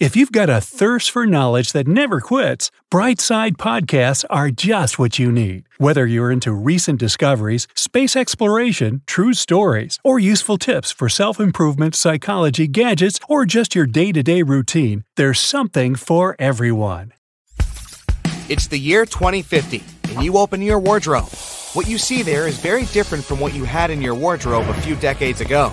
If you've got a thirst for knowledge that never quits, Brightside Podcasts are just what you need. Whether you're into recent discoveries, space exploration, true stories, or useful tips for self improvement, psychology, gadgets, or just your day to day routine, there's something for everyone. It's the year 2050, and you open your wardrobe. What you see there is very different from what you had in your wardrobe a few decades ago.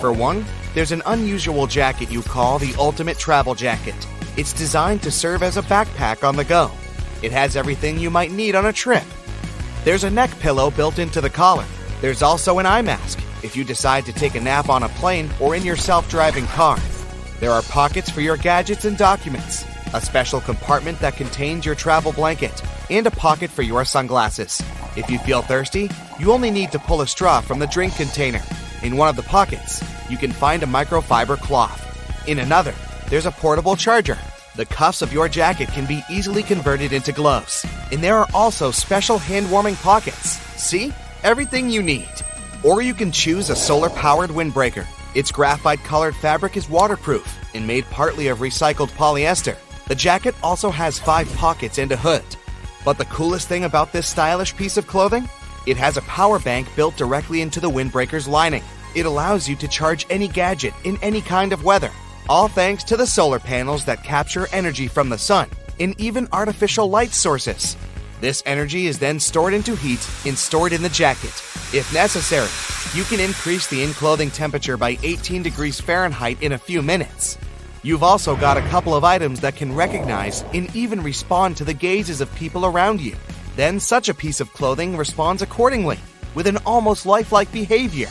For one, there's an unusual jacket you call the Ultimate Travel Jacket. It's designed to serve as a backpack on the go. It has everything you might need on a trip. There's a neck pillow built into the collar. There's also an eye mask if you decide to take a nap on a plane or in your self driving car. There are pockets for your gadgets and documents, a special compartment that contains your travel blanket, and a pocket for your sunglasses. If you feel thirsty, you only need to pull a straw from the drink container. In one of the pockets, you can find a microfiber cloth. In another, there's a portable charger. The cuffs of your jacket can be easily converted into gloves. And there are also special hand warming pockets. See? Everything you need. Or you can choose a solar powered windbreaker. Its graphite colored fabric is waterproof and made partly of recycled polyester. The jacket also has five pockets and a hood. But the coolest thing about this stylish piece of clothing? It has a power bank built directly into the windbreaker's lining. It allows you to charge any gadget in any kind of weather, all thanks to the solar panels that capture energy from the sun and even artificial light sources. This energy is then stored into heat and stored in the jacket. If necessary, you can increase the in clothing temperature by 18 degrees Fahrenheit in a few minutes. You've also got a couple of items that can recognize and even respond to the gazes of people around you. Then such a piece of clothing responds accordingly, with an almost lifelike behavior.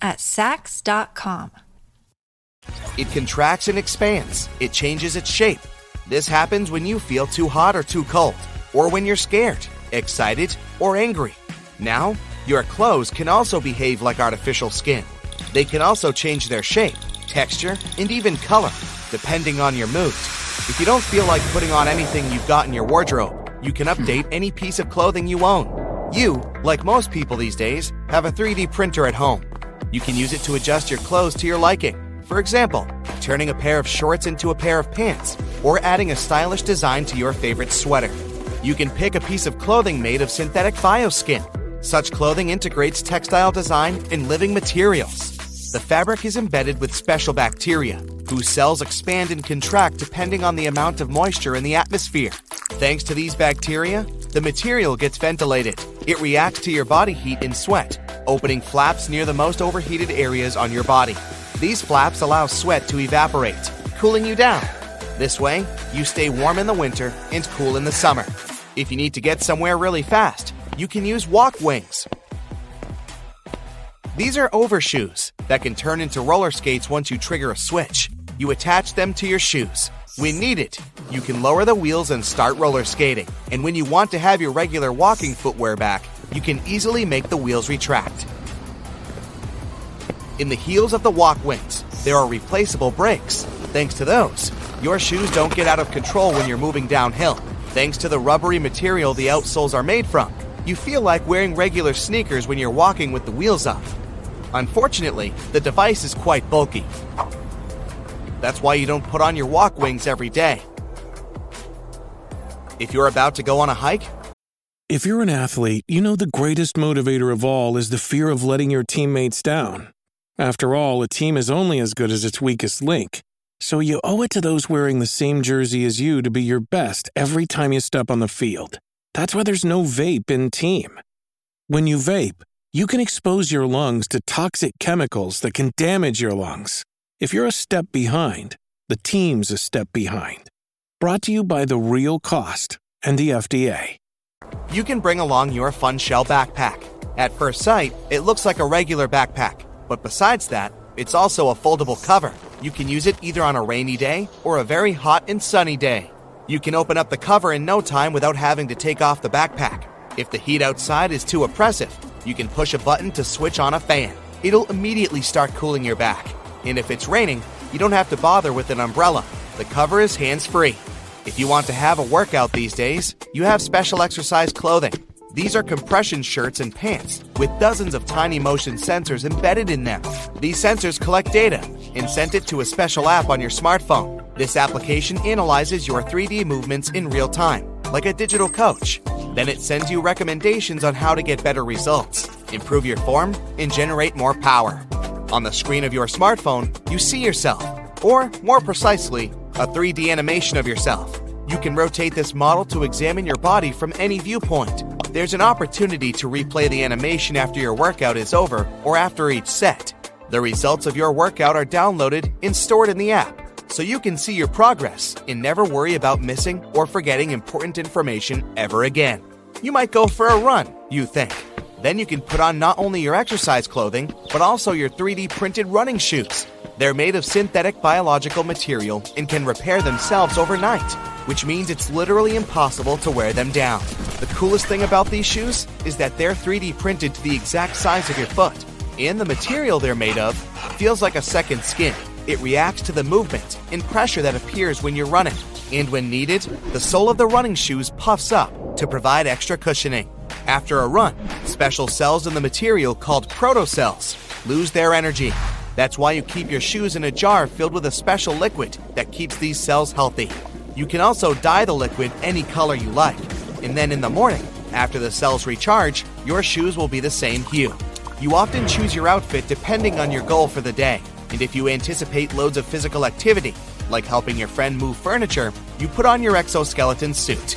at Saks.com. It contracts and expands. It changes its shape. This happens when you feel too hot or too cold, or when you're scared, excited, or angry. Now, your clothes can also behave like artificial skin. They can also change their shape, texture, and even color, depending on your mood. If you don't feel like putting on anything you've got in your wardrobe, you can update any piece of clothing you own. You, like most people these days, have a 3D printer at home. You can use it to adjust your clothes to your liking. For example, turning a pair of shorts into a pair of pants, or adding a stylish design to your favorite sweater. You can pick a piece of clothing made of synthetic bioskin. Such clothing integrates textile design and living materials. The fabric is embedded with special bacteria, whose cells expand and contract depending on the amount of moisture in the atmosphere. Thanks to these bacteria, the material gets ventilated. It reacts to your body heat and sweat, opening flaps near the most overheated areas on your body. These flaps allow sweat to evaporate, cooling you down. This way, you stay warm in the winter and cool in the summer. If you need to get somewhere really fast, you can use walk wings. These are overshoes that can turn into roller skates once you trigger a switch. You attach them to your shoes. When needed, you can lower the wheels and start roller skating. And when you want to have your regular walking footwear back, you can easily make the wheels retract. In the heels of the walk wings, there are replaceable brakes. Thanks to those, your shoes don't get out of control when you're moving downhill. Thanks to the rubbery material the outsoles are made from, you feel like wearing regular sneakers when you're walking with the wheels up. Unfortunately, the device is quite bulky. That's why you don't put on your walk wings every day. If you're about to go on a hike, If you're an athlete, you know the greatest motivator of all is the fear of letting your teammates down. After all, a team is only as good as its weakest link. So you owe it to those wearing the same jersey as you to be your best every time you step on the field. That's why there's no vape in team. When you vape, you can expose your lungs to toxic chemicals that can damage your lungs. If you're a step behind, the team's a step behind. Brought to you by The Real Cost and the FDA. you can bring along your Fun Shell backpack. At first sight, it looks like a regular backpack, but besides that, it's also a foldable cover. You can use it either on a rainy day or a very hot and sunny day. You can open up the cover in no time without having to take off the backpack. If the heat outside is too oppressive, you can push a button to switch on a fan. It'll immediately start cooling your back. And if it's raining, you don't have to bother with an umbrella. The cover is hands free. If you want to have a workout these days, you have special exercise clothing. These are compression shirts and pants with dozens of tiny motion sensors embedded in them. These sensors collect data and send it to a special app on your smartphone. This application analyzes your 3D movements in real time, like a digital coach. Then it sends you recommendations on how to get better results, improve your form, and generate more power. On the screen of your smartphone, you see yourself, or more precisely, a 3D animation of yourself. You can rotate this model to examine your body from any viewpoint. There's an opportunity to replay the animation after your workout is over or after each set. The results of your workout are downloaded and stored in the app, so you can see your progress and never worry about missing or forgetting important information ever again. You might go for a run, you think. Then you can put on not only your exercise clothing, but also your 3D printed running shoes. They're made of synthetic biological material and can repair themselves overnight, which means it's literally impossible to wear them down. The coolest thing about these shoes is that they're 3D printed to the exact size of your foot, and the material they're made of feels like a second skin. It reacts to the movement and pressure that appears when you're running, and when needed, the sole of the running shoes puffs up to provide extra cushioning. After a run, special cells in the material called protocells lose their energy. That's why you keep your shoes in a jar filled with a special liquid that keeps these cells healthy. You can also dye the liquid any color you like, and then in the morning, after the cells recharge, your shoes will be the same hue. You often choose your outfit depending on your goal for the day, and if you anticipate loads of physical activity, like helping your friend move furniture, you put on your exoskeleton suit.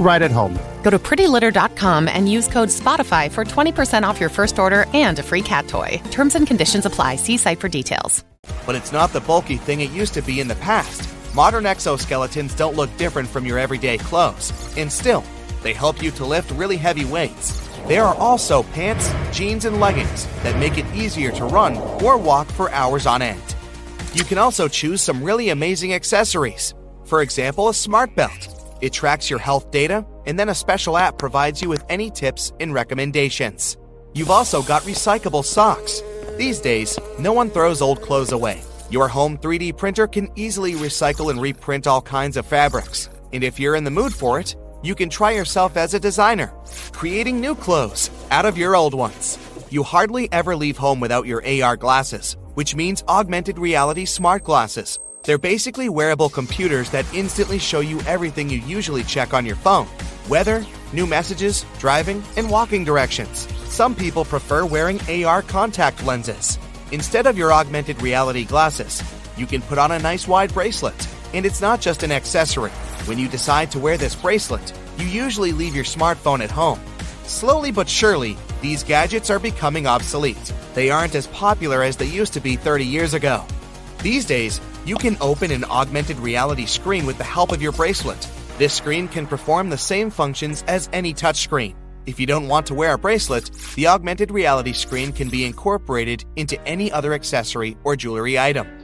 right at home. Go to prettylitter.com and use code SPOTIFY for 20% off your first order and a free cat toy. Terms and conditions apply. See site for details. But it's not the bulky thing it used to be in the past. Modern exoskeletons don't look different from your everyday clothes, and still, they help you to lift really heavy weights. There are also pants, jeans, and leggings that make it easier to run or walk for hours on end. You can also choose some really amazing accessories. For example, a smart belt. It tracks your health data, and then a special app provides you with any tips and recommendations. You've also got recyclable socks. These days, no one throws old clothes away. Your home 3D printer can easily recycle and reprint all kinds of fabrics. And if you're in the mood for it, you can try yourself as a designer, creating new clothes out of your old ones. You hardly ever leave home without your AR glasses, which means augmented reality smart glasses. They're basically wearable computers that instantly show you everything you usually check on your phone weather, new messages, driving, and walking directions. Some people prefer wearing AR contact lenses. Instead of your augmented reality glasses, you can put on a nice wide bracelet. And it's not just an accessory. When you decide to wear this bracelet, you usually leave your smartphone at home. Slowly but surely, these gadgets are becoming obsolete. They aren't as popular as they used to be 30 years ago. These days, you can open an augmented reality screen with the help of your bracelet. This screen can perform the same functions as any touchscreen. If you don't want to wear a bracelet, the augmented reality screen can be incorporated into any other accessory or jewelry item.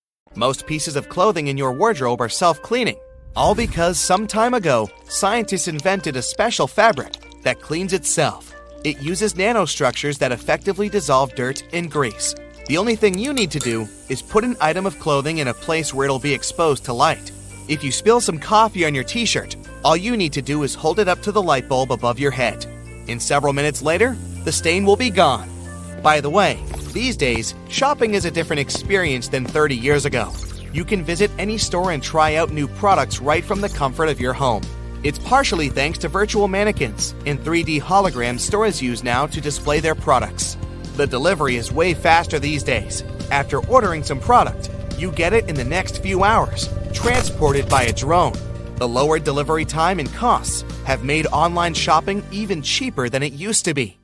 Most pieces of clothing in your wardrobe are self cleaning, all because some time ago, scientists invented a special fabric that cleans itself. It uses nanostructures that effectively dissolve dirt and grease. The only thing you need to do is put an item of clothing in a place where it'll be exposed to light. If you spill some coffee on your t shirt, all you need to do is hold it up to the light bulb above your head. In several minutes later, the stain will be gone. By the way, these days, shopping is a different experience than 30 years ago. You can visit any store and try out new products right from the comfort of your home. It's partially thanks to virtual mannequins and 3D holograms stores use now to display their products. The delivery is way faster these days. After ordering some product, you get it in the next few hours, transported by a drone. The lower delivery time and costs have made online shopping even cheaper than it used to be.